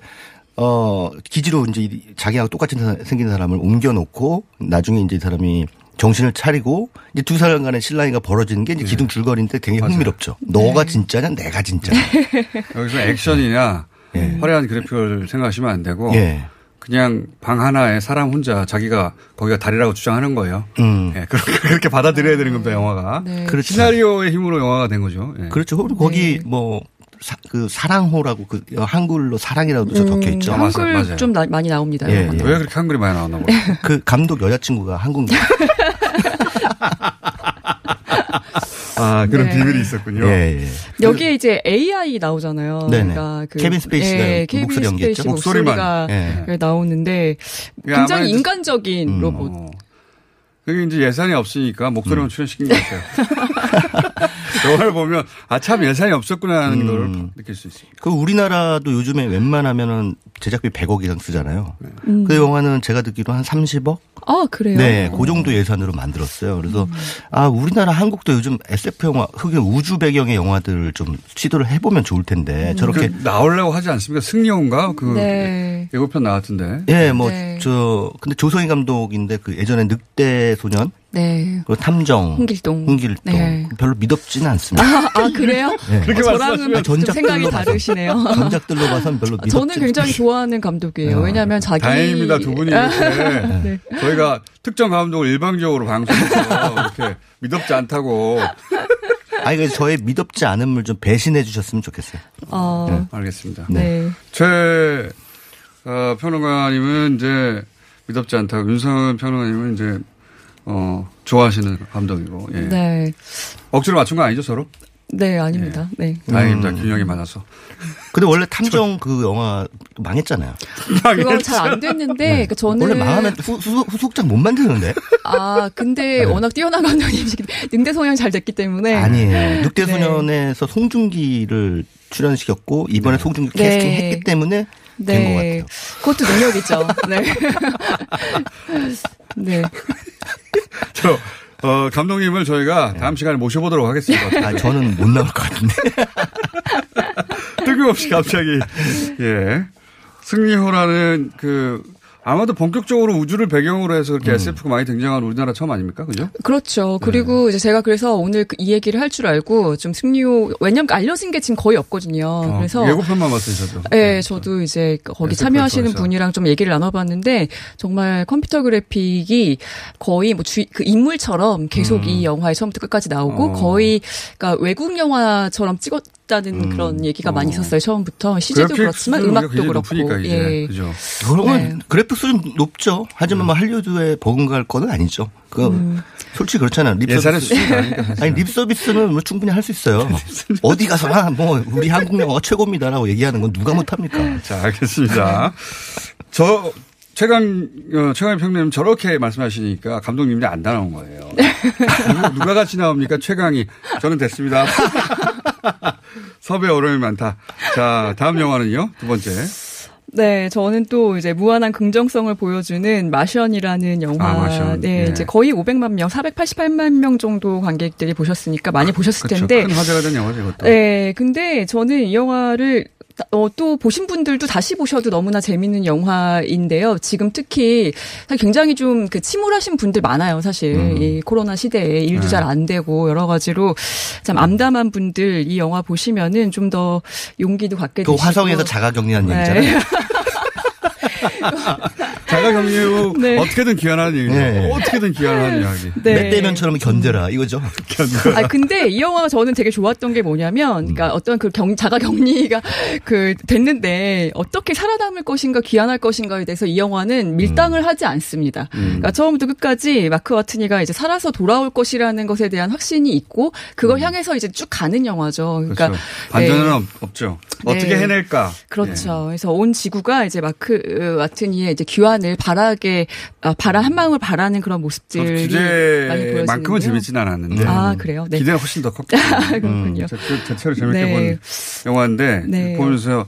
어 기지로 이제 이- 자기하고 똑같이 사- 생긴 사람을 옮겨 놓고 나중에 이제 이 사람이 정신을 차리고 이제 두 사람 간의 신랑이가 벌어지는 게 이제 기둥 줄거리인데 되게 예. 맞아요. 흥미롭죠. 너가 진짜냐 내가 진짜냐. 여기서 액션이냐 예. 화려한 그래픽을 생각하시면 안 되고 예. 그냥 방 하나에 사람 혼자 자기가 거기가 달이라고 주장하는 거예요. 음. 예, 그렇게, 그렇게 받아들여야 되는 겁니다, 영화가. 네. 그렇죠. 시나리오의 힘으로 영화가 된 거죠. 예. 그렇죠. 그리고 거기 뭐그 사랑호라고 그 한글로 사랑이라고 도 적혀 있죠. 아, 맞아요, 한글 맞아요. 좀 나- 많이 나옵니다. 예. 예. 왜 그렇게 한글이 많이 나왔나 모르겠어요. 그 감독 여자친구가 한국 아, 그런 네. 비밀이 있었군요. 예, 예. 여기에 이제 AI 나오잖아요. 네네. 그러니까 그 케빈 스페이시가 예, 그 목소리 연기했죠? 스페이시 목소리만. 예. 나오는데 이게 굉장히 인간적인 음. 로봇. 어. 그게 이제 예산이 없으니까 목소리만 음. 출연시킨 것 같아요. 영화를 보면, 아, 참 예산이 없었구나 하는 음. 걸 느낄 수 있습니다. 그 우리나라도 요즘에 웬만하면은 제작비 100억 이상 쓰잖아요. 음. 그 영화는 제가 듣기로 한 30억? 아 그래요? 네, 그 정도 예산으로 만들었어요. 그래서 아 우리나라 한국도 요즘 SF 영화, 흑인 우주 배경의 영화들을 좀 시도를 해보면 좋을 텐데 저렇게 그 나오려고 하지 않습니까? 승리호인가? 그 네. 예고편 나왔던데. 예, 뭐 네. 저 근데 조성희 감독인데 그 예전에 늑대 소년 네. 그리고 탐정 홍길동. 홍길동 네. 별로 믿op지는 않습니다. 아, 아 그래요? 네. 그렇게 어, 저랑은 말씀하시면 좀 생각이 전작들로 봐서. 다르시네요. 전작들로 봐선 별로 믿op지 저는 굉장히 좋아하는 감독이에요. 어, 왜냐하면 자기 다행입니다. 두 분이 이렇게. 네. 저희가 특정 감독을 일방적으로 방송에서 이렇게 믿op지 않다고. 아니 그래서 저의 믿op지 않음을 좀 배신해 주셨으면 좋겠어요. 어, 알겠습니다. 네. 최 어, 평론가님은 이제 믿op지 않다고 윤성은 평론가님은 이제 어, 좋아하시는 감독이고. 예. 네. 억지로 맞춘 거 아니죠 서로? 네, 아닙니다. 네. 다행입니다. 음. 균형이 맞아서. 근데 원래 탐정 그 영화 망했잖아요. 그건 잘안 됐는데 그 저는 원래 망하면 후, 후, 후속작 못 만드는데? 아 근데 워낙 뛰어난 감독님이시기 때문에 능대 성향 잘 됐기 때문에 아니에요. 늑대 네. 소년에서 송중기를 출연시켰고 이번에 송중기 네. 캐스팅 했기 때문에 된것 네. 같아요. 그것도 능력이죠. 네. 네. 저 어, 감독님을 저희가 다음 시간에 모셔보도록 하겠습니다. 아, 저는 못 나올 것 같은데. 뜬금없이 갑자기 예 승리호라는 그 아마도 본격적으로 우주를 배경으로 해서 음. 그렇게 SF가 많이 등장한 우리나라 처음 아닙니까? 그죠? 그렇죠. 그리고 이제 제가 그래서 오늘 그이 얘기를 할 줄 알고 좀 승리호 왜냐면 알려진 게 지금 거의 없거든요. 어, 그래서 예고편만 봤어요, 저도. 네, 저도 이제 거기 참여하시는. 분이랑 좀 얘기를 나눠봤는데 정말 컴퓨터 그래픽이 거의 뭐 주, 그 인물처럼 계속 이 영화에 처음부터 끝까지 나오고 음. 어. 거의 그러니까 외국 영화처럼 찍었 다는 그런 얘기가 많이 있었어요 처음부터 CG도 그래픽 그렇지만 음악도 그렇고. 예. 그죠. 그러면 네. 그래픽 수준 높죠. 하지만 뭐 할리우드에 버금갈 거는 아니죠. 그 솔직히 그렇잖아요. 립 서비스. 사실은. 아니 립 서비스는 뭐 충분히 할 수 있어요. 어디 가서나 뭐 우리 한국 영화가 최고입니다라고 얘기하는 건 누가 못합니까? 자, 알겠습니다. 저 최강 어, 최강 평님 저렇게 말씀하시니까 감독님이 안 나온 거예요. 누가 같이 나옵니까? 최강이 저는 됐습니다. 섭외 어려움이 많다. 자, 다음 영화는요. 두 번째. 네, 저는 또 이제 무한한 긍정성을 보여주는 마션이라는 영화. 아, 마션. 네, 예. 이제 거의 500만 명, 488만 명 정도 관객들이 보셨으니까 많이 보셨을 그렇죠. 텐데. 큰 화제가 된 영화죠, 이것도. 네, 근데 저는 이 영화를 어, 또 보신 분들도 다시 보셔도 너무나 재밌는 영화인데요. 지금 특히 굉장히 좀 그 침울하신 분들 많아요, 사실. 음. 이 코로나 시대에 일도 네. 잘안 되고 여러 가지로 참 암담한 분들 이 영화 보시면은 좀 더 용기도 갖게 그 되시고. 화성에서 자가격리한 네. 얘기잖아요. 자가격리 네. 어떻게든 귀환하는 얘기죠. 네. 어떻게든 귀환하는 이야기. 네. 맷대면처럼 견뎌라 이거죠. 아 근데 이 영화가 저는 되게 좋았던 게 뭐냐면, 음. 그러니까 어떤 그 경, 자가 격리가 그 됐는데 어떻게 살아남을 것인가 귀환할 것인가에 대해서 이 영화는 밀당을 하지 않습니다. 음. 그러니까 처음부터 끝까지 마크 와트니가 이제 살아서 돌아올 것이라는 것에 대한 확신이 있고 그걸 향해서 이제 쭉 가는 영화죠. 그러니까 음. 그렇죠. 반전은 네. 없, 없죠. 어떻게 네. 해낼까? 그렇죠. 그래서 온 지구가 이제 마크 와트니의 이제 귀환 을 바라게 아, 바라 한 마음을 바라는 그런 모습들이 많이 보여지는데요. 주제만큼은 재밌진 않았는데. 아, 그래요? 네. 기대가 훨씬 더. 그렇군요. 제- 대체로 재밌게 네. 본 영화인데 네. 보면서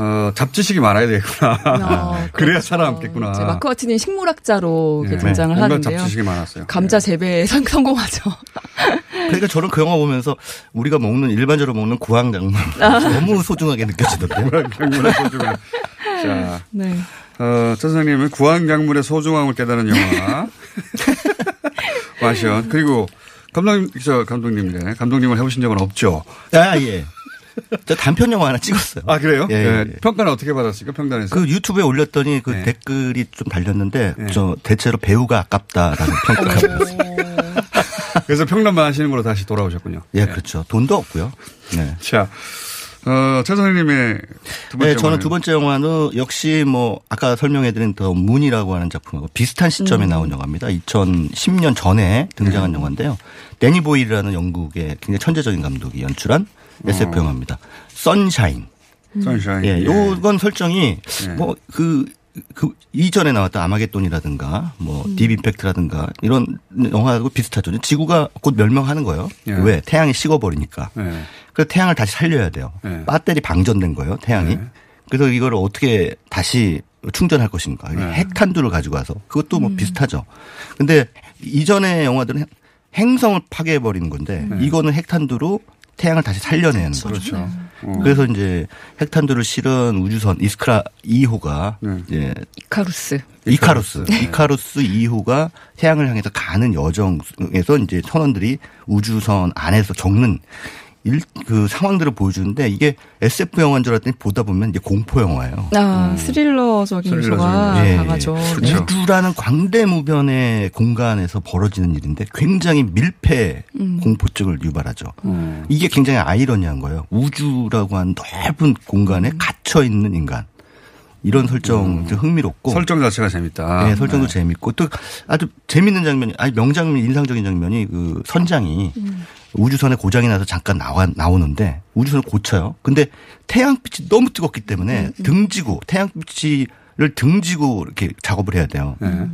어, 잡지식이 많아야 되겠구나. 어, 그래야 그렇죠. 살아남겠구나. 이제 마크 와트니는 식물학자로 네. 등장을 온갖 하는데요. 잡지식이 많았어요. 감자 재배에 성- 성공하죠. 그러니까 저는 그 영화 보면서 우리가 먹는 일반적으로 먹는 구황작물 아. 너무 소중하게 느껴지던데요. 구황작물의 소중함. 자, 네. 어, 천 선생님은 구황작물의 소중함을 깨달은 영화. 마션. 그리고 감독님, 저 감독님이래. 감독님을 해보신 적은 없죠. 아 예. 저 단편 영화 하나 찍었어요. 아, 그래요? 예, 예, 네. 예. 평가는 어떻게 받았습니까? 평단에서? 그 유튜브에 올렸더니 그 네. 댓글이 좀 달렸는데 네. 저 대체로 배우가 아깝다라는 평가가 있었어요. 그래서 평론만 하시는 걸로 다시 돌아오셨군요. 예, 그렇죠. 돈도 없고요. 네. 자, 어, 최 선생님의 두 번째 네, 저는 두 번째 영화는 역시 뭐 아까 설명해드린 더 문이라고 하는 작품하고 비슷한 시점에 음. 나온 영화입니다. 2010년 전에 등장한 영화인데요. 데니 보일이라는 영국의 굉장히 천재적인 감독이 연출한 SF 어. 영화입니다. 선샤인. 선샤인. 예, 예. 요건 설정이 예. 뭐그 그 이전에 나왔던 아마겟돈이라든가 뭐 음. 딥 임팩트라든가 이런 영화하고 비슷하죠. 지구가 곧 멸망하는 거예요. 예. 왜? 태양이 식어버리니까. 네. 그래서 태양을 다시 살려야 돼요. 네. 배터리 방전된 거예요, 태양이. 네. 그래서 이걸 어떻게 다시 충전할 것인가. 네. 핵탄두를 가지고 와서. 그것도 뭐 비슷하죠. 근데 이전의 영화들은 행성을 파괴해버리는 건데 이거는 핵탄두로 태양을 다시 살려내는 거죠. 그렇죠. 어. 그래서 이제 핵탄두를 실은 우주선 이스크라 2호가 네. 이제 이카루스. 이카루스. 이카루스 2호가 태양을 향해서 가는 여정에서 이제 선원들이 우주선 안에서 겪는 일, 그 상황들을 보여주는데 이게 SF 영화인 줄 알았더니 보다 보면 이제 공포 영화예요. 아, 스릴러적인 요소가 예, 강하죠. 예. 우주라는 광대무변의 공간에서 벌어지는 일인데 굉장히 밀폐 음. 공포증을 유발하죠. 음. 이게 굉장히 아이러니한 거예요. 우주라고 하는 넓은 공간에 음. 갇혀 있는 인간. 이런 설정 좀 흥미롭고 설정 자체가 재밌다. 네, 설정도 네. 재밌고 또 아주 재밌는 장면이 아니 명장면 인상적인 장면이 그 선장이 음. 우주선에 고장이 나서 잠깐 나와 나오는데 우주선을 고쳐요. 근데 태양빛이 너무 뜨겁기 때문에 등지고 태양빛을 등지고 이렇게 작업을 해야 돼요. 네.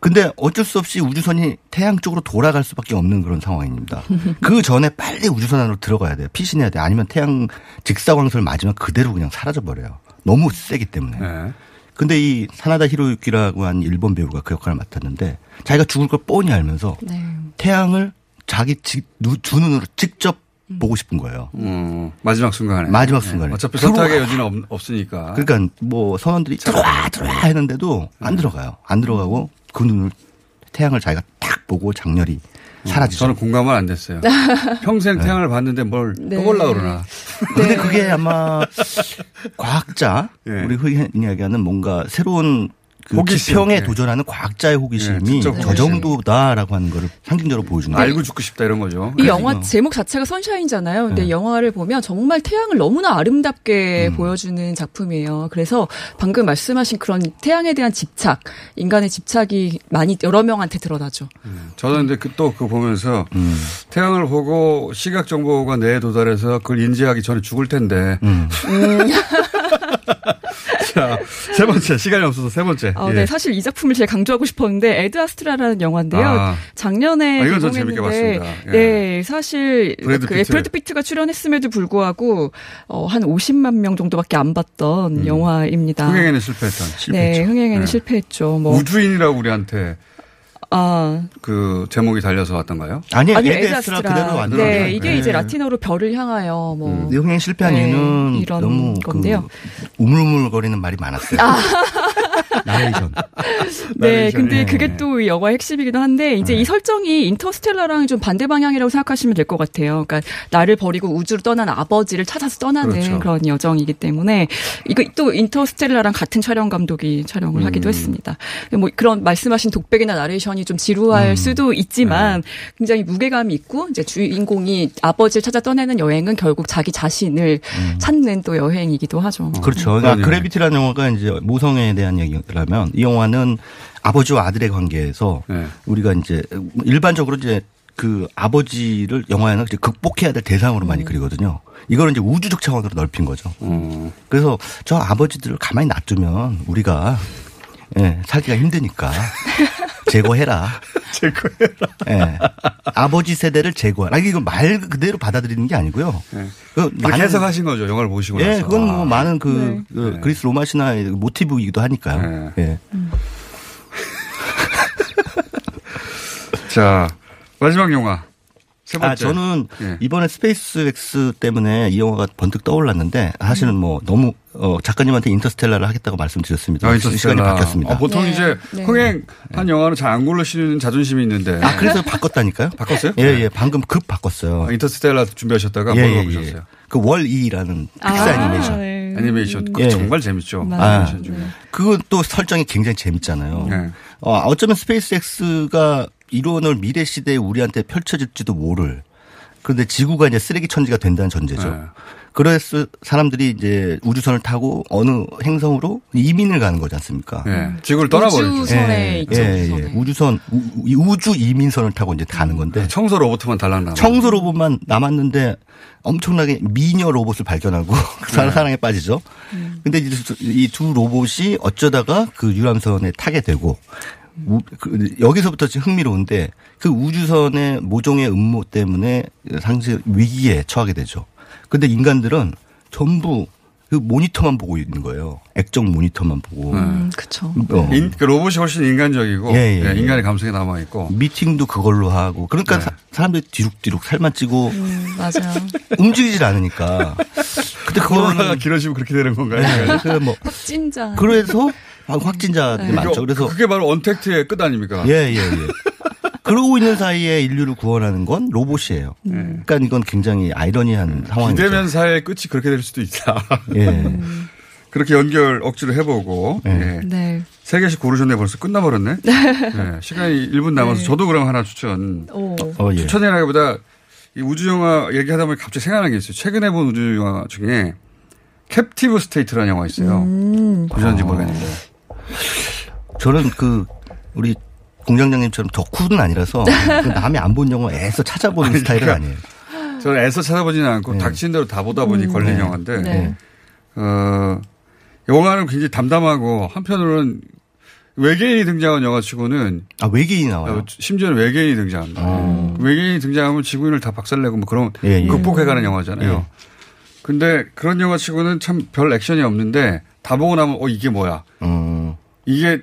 근데 어쩔 수 없이 우주선이 태양 쪽으로 돌아갈 수밖에 없는 그런 상황입니다. 그 전에 빨리 우주선 안으로 들어가야 돼요. 피신해야 돼요. 아니면 태양 직사광선을 맞으면 그대로 그냥 사라져 버려요. 너무 세기 때문에. 네. 근데 이 사나다 히로유키라고 한 일본 배우가 그 역할을 맡았는데 자기가 죽을 걸 뻔히 알면서 네. 태양을 자기 지- 누- 두 눈으로 직접 보고 싶은 거예요. 음, 마지막 순간에. 마지막 순간에. 어차피 들어와. 선택의 여지는 없, 없으니까. 그러니까 뭐 선원들이 들어와 들어와 했는데도 안 들어가요. 안 들어가고 그 눈을 태양을 자기가 딱 보고 장렬히 사라지죠. 저는 공감은 안 됐어요. 평생 태양을 봤는데 뭘또 네. 볼라 그러나. 근데 그게 아마 과학자 우리 흔히 이야기하는 뭔가 새로운 그 호기심. 지평에 예. 도전하는 과학자의 호기심이 지적 저 호기심. 정도다라고 하는 거를 상징적으로 보여주는 거예요. 알고 죽고 싶다 이런 거죠. 이 영화 제목 자체가 선샤인잖아요. 근데 네. 영화를 보면 정말 태양을 너무나 아름답게 음. 보여주는 작품이에요. 그래서 방금 말씀하신 그런 태양에 대한 집착, 인간의 집착이 많이 여러 명한테 드러나죠. 저는 근데 그또 그거 보면서 음. 태양을 보고 시각 정보가 뇌에 도달해서 그걸 인지하기 전에 죽을 텐데. 음. 자, 세 번째. 시간이 없어서 세 번째. 어, 예. 네, 사실 이 작품을 제일 강조하고 싶었는데 Ad Astra라는 영화인데요. 아. 작년에 아, 이건 전 재밌게 봤습니다. 예. 네, 사실 브래드 그 피트. 브래드 피트가 출연했음에도 불구하고 어, 한 50만 명 정도밖에 안 봤던 영화입니다. 음. 흥행에는 실패했던. 네, 흥행에는 네. 실패했죠. 뭐 우주인이라고 우리한테 아, 그 제목이 달려서 왔던가요? 아니요, 아니요, Ad Ad Astra Astra. 그대로 완전. 네, 이게 네. 이제 라틴어로 별을 향하여 뭐이 흥행 실패한 네, 이유는 이런 너무 건데요. 그 우물우물거리는 말이 많았어요. 나레이션. 네. 근데 그게 또이 영화의 핵심이기도 한데 이제 이 설정이 Interstellar랑 좀 반대 방향이라고 생각하시면 될 것 같아요. 그러니까 나를 버리고 우주로 떠난 아버지를 찾아서 떠나는 그렇죠. 그런 여정이기 때문에 이거 또 Interstellar랑 같은 촬영 감독이 촬영을 하기도 음. 했습니다. 뭐 그런 말씀하신 독백이나 나레이션이 좀 지루할 수도 있지만 굉장히 무게감이 있고 이제 주인공이 아버지를 찾아 떠나는 여행은 결국 자기 자신을 찾는 또 여행이기도 하죠. 그렇죠. 그러니까 그래비티라는 영화가 이제 모성애에 대한 얘기 라면 이 영화는 아버지와 아들의 관계에서 네. 우리가 이제 일반적으로 이제 그 아버지를 영화에는 이제 극복해야 될 대상으로 많이 그리거든요. 이거는 이제 우주적 차원으로 넓힌 거죠. 그래서 저 아버지들을 가만히 놔두면 우리가 예, 살기가 힘드니까 제거해라. 제거해라. 예. 아버지 세대를 제거하라. 이거 말 그대로 받아들이는 게 아니고요. 그 그렇게 많은- 해석하신 거죠. 영화를 보시고 예, 나서. 그건 뭐 아. 많은 그, 네. 그 그리스 로마 신화의 모티브이기도 하니까요. 예. 자, 마지막 영화. 세 번째. 아, 저는 예. 이번에 SpaceX 때문에 이 영화가 번뜩 떠올랐는데 사실은 뭐 너무 어, 작가님한테 Interstellar를 하겠다고 말씀드렸습니다. 아, 시간이 Interstellar. 바뀌었습니다. 아, 보통 이제 흥행한 영화는 잘 안 고르시는 자존심이 있는데. 아, 그래서 바꿨다니까요? 바꿨어요? 예, 예. 방금 급 바꿨어요. 아, Interstellar 준비하셨다가 예, 뭘 예, 바꾸셨어요? 예. 그 WALL-E라는 아, 픽사 애니메이션. 네. 애니메이션. 그거 예. 정말 재밌죠. 아, 애니메이션 중에. 그건 또 설정이 굉장히 재밌잖아요. 네. 어, 어쩌면 SpaceX가 이루어놓을 미래 시대에 우리한테 펼쳐질지도 모를. 그런데 지구가 이제 쓰레기 천지가 된다는 전제죠. 네. 그래서 사람들이 이제 우주선을 타고 어느 행성으로 이민을 가는 거지 않습니까? 예. 지구를 떠나버리죠. 우주선에 예, 예. 예. 우주선, 우, 이 우주 이민선을 타고 이제 가는 건데. 청소 로봇만 달랑 남. 청소 로봇만 남았는데 엄청나게 미녀 로봇을 발견하고 그 사랑, 사랑에 빠지죠. 근데 이 두 로봇이 어쩌다가 그 유람선에 타게 되고 우- 그 여기서부터 지금 흥미로운데 그 우주선의 모종의 음모 때문에 상시 위기에 처하게 되죠. 근데 인간들은 전부 그 모니터만 보고 있는 거예요. 액정 모니터만 보고. 음, 그쵸. 어. 인, 그 로봇이 훨씬 인간적이고 예, 예, 예, 예. 인간의 감성이 남아 있고 미팅도 그걸로 하고 그러니까 네. 사, 사람들이 뒤룩뒤룩 살만 찌고 음, 맞아요. 움직이질 않으니까. 근데 그거는 길어지면 그렇게 되는 건가요? 네, 그뭐 확진자. 그래서 확진자들이 네. 많죠. 그래서 그게 바로 언택트의 끝 아닙니까? 예, 예, 예. 그러고 있는 사이에 인류를 구원하는 건 로봇이에요. 그러니까 이건 굉장히 아이러니한 상황이죠. 비대면 사회의 끝이 그렇게 될 수도 있다. 예. 그렇게 연결 억지로 해보고 예. 네. 세 개씩 고르셨네 벌써 끝나버렸네. 예. 시간이 1분 남아서 네. 저도 그럼 하나 추천. 오. 어, 예. 추천이라기보다 이 우주 영화 얘기하다 보니 갑자기 생각난 게 있어요. 최근에 본 우주 영화 중에 Captive State라는 영화 있어요. 음. 보셨는지 모르겠는데. 저는 그 우리 공장장님처럼 덕후는 아니라서 그 남이 안 본 영화 애써 찾아보는 스타일은 그러니까 아니에요. 저는 애써 찾아보지는 않고 닥친 대로 다 보다 보니 음. 걸린 네. 영화인데, 네. 어, 영화는 굉장히 담담하고 한편으로는 외계인이 등장한 영화 치고는 아 외계인이 나와요. 어, 심지어는 외계인이 등장합니다. 아. 외계인이 등장하면 지구인을 다 박살내고 뭐 그런 예, 예. 극복해가는 영화잖아요. 예. 근데 그런 영화 치고는 참 별 액션이 없는데 다 보고 나면 어 이게 뭐야? 음. 이게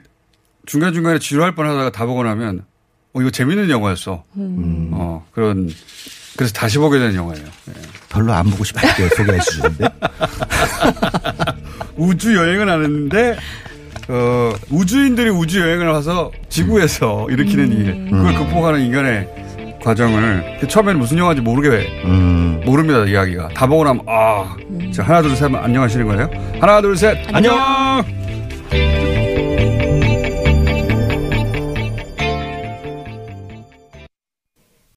중간중간에 지루할 뻔 하다가 다 보고 나면 어, 이거 재밌는 영화였어. 음. 어, 그런, 그래서 다시 보게 되는 영화예요. 예. 별로 안 보고 싶었대요. 소개해 주는데. 우주 여행은 안 했는데, 어, 우주인들이 우주 여행을 와서 지구에서 일으키는 일, 그걸 극복하는 인간의 과정을, 그 처음에는 무슨 영화인지 모르게, 모릅니다, 이야기가. 다 보고 나면, 아, 자, 하나, 둘, 셋, 안녕하시는 거예요? 하나, 둘, 셋, 안녕!